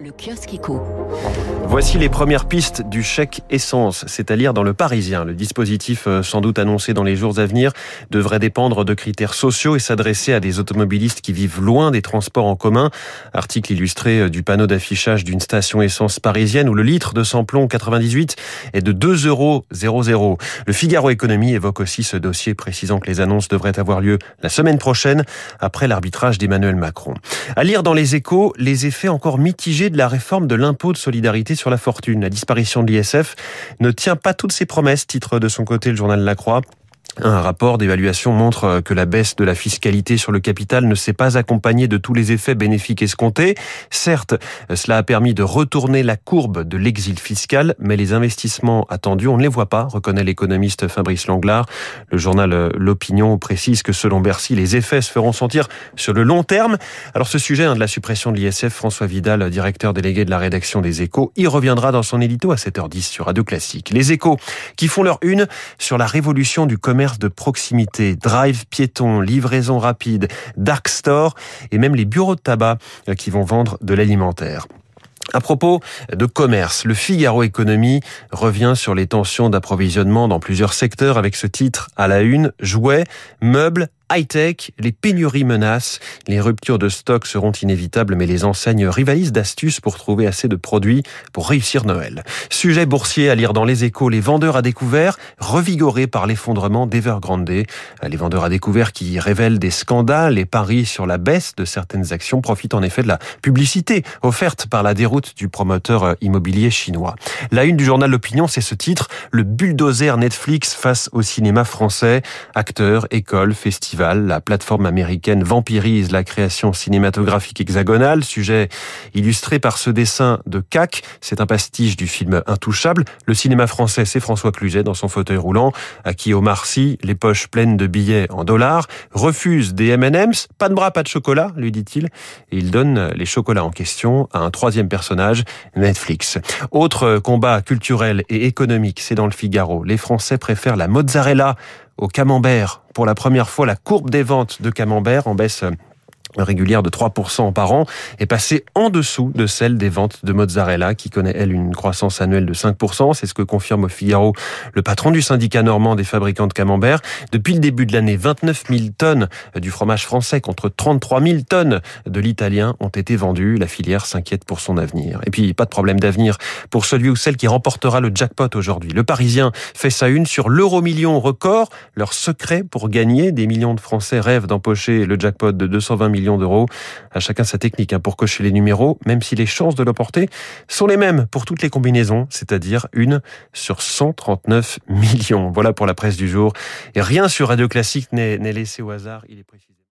Le kiosque éco. Voici les premières pistes du chèque essence, c'est à dire dans le Parisien. Le dispositif, euh, sans doute annoncé dans les jours à venir, devrait dépendre de critères sociaux et s'adresser à des automobilistes qui vivent loin des transports en commun. Article illustré euh, du panneau d'affichage d'une station essence parisienne où le litre de samplon 98 est de 2,00 euros. Le Figaro Économie évoque aussi ce dossier, précisant que les annonces devraient avoir lieu la semaine prochaine, après l'arbitrage d'Emmanuel Macron. À lire dans les échos, les effets encore mitigés de la réforme de l'impôt de solidarité sur la fortune. La disparition de l'ISF ne tient pas toutes ses promesses, titre de son côté le journal La Croix. Un rapport d'évaluation montre que la baisse de la fiscalité sur le capital ne s'est pas accompagnée de tous les effets bénéfiques escomptés. Certes, cela a permis de retourner la courbe de l'exil fiscal, mais les investissements attendus, on ne les voit pas, reconnaît l'économiste Fabrice Langlard. Le journal L'Opinion précise que selon Bercy, les effets se feront sentir sur le long terme. Alors ce sujet hein, de la suppression de l'ISF, François Vidal, directeur délégué de la rédaction des Échos, y reviendra dans son édito à 7h10 sur Radio Classique. Les Échos qui font leur une sur la révolution du commerce de proximité, drive piéton, livraison rapide, dark store et même les bureaux de tabac euh, qui vont vendre de l'alimentaire. À propos de commerce, le Figaro Économie revient sur les tensions d'approvisionnement dans plusieurs secteurs avec ce titre à la une, jouets, meubles, high-tech, les pénuries menacent, les ruptures de stock seront inévitables, mais les enseignes rivalisent d'astuces pour trouver assez de produits pour réussir Noël. Sujet boursier à lire dans les échos, les vendeurs à découvert, revigorés par l'effondrement d'Evergrande. Les vendeurs à découvert qui révèlent des scandales et paris sur la baisse de certaines actions profitent en effet de la publicité offerte par la déroute du promoteur immobilier chinois. La une du journal L'Opinion, c'est ce titre, le bulldozer Netflix face au cinéma français, acteurs, écoles, festivals, la plateforme américaine vampirise la création cinématographique hexagonale, sujet illustré par ce dessin de CAC. C'est un pastiche du film Intouchable. Le cinéma français, c'est François Cluzet dans son fauteuil roulant, à qui Omar Sy, les poches pleines de billets en dollars, refuse des M&M's. Pas de bras, pas de chocolat, lui dit-il. Et il donne les chocolats en question à un troisième personnage, Netflix. Autre combat culturel et économique, c'est dans le Figaro. Les Français préfèrent la mozzarella au camembert. Pour la première fois, la courbe des ventes de camembert en baisse régulière de 3% par an est passée en dessous de celle des ventes de mozzarella qui connaît elle une croissance annuelle de 5%. C'est ce que confirme au Figaro le patron du syndicat normand des fabricants de camembert. Depuis le début de l'année, 29 000 tonnes du fromage français contre 33 000 tonnes de l'italien ont été vendues. La filière s'inquiète pour son avenir. Et puis, pas de problème d'avenir pour celui ou celle qui remportera le jackpot aujourd'hui. Le Parisien fait sa une sur l'euro million record. Leur secret pour gagner. Des millions de Français rêvent d'empocher le jackpot de 220 millions d'euros. À chacun sa technique hein, pour cocher les numéros, même si les chances de l'emporter sont les mêmes pour toutes les combinaisons, c'est-à-dire une sur 139 millions. Voilà pour la presse du jour. Et rien sur Radio Classique n'est laissé au hasard, il est précisé.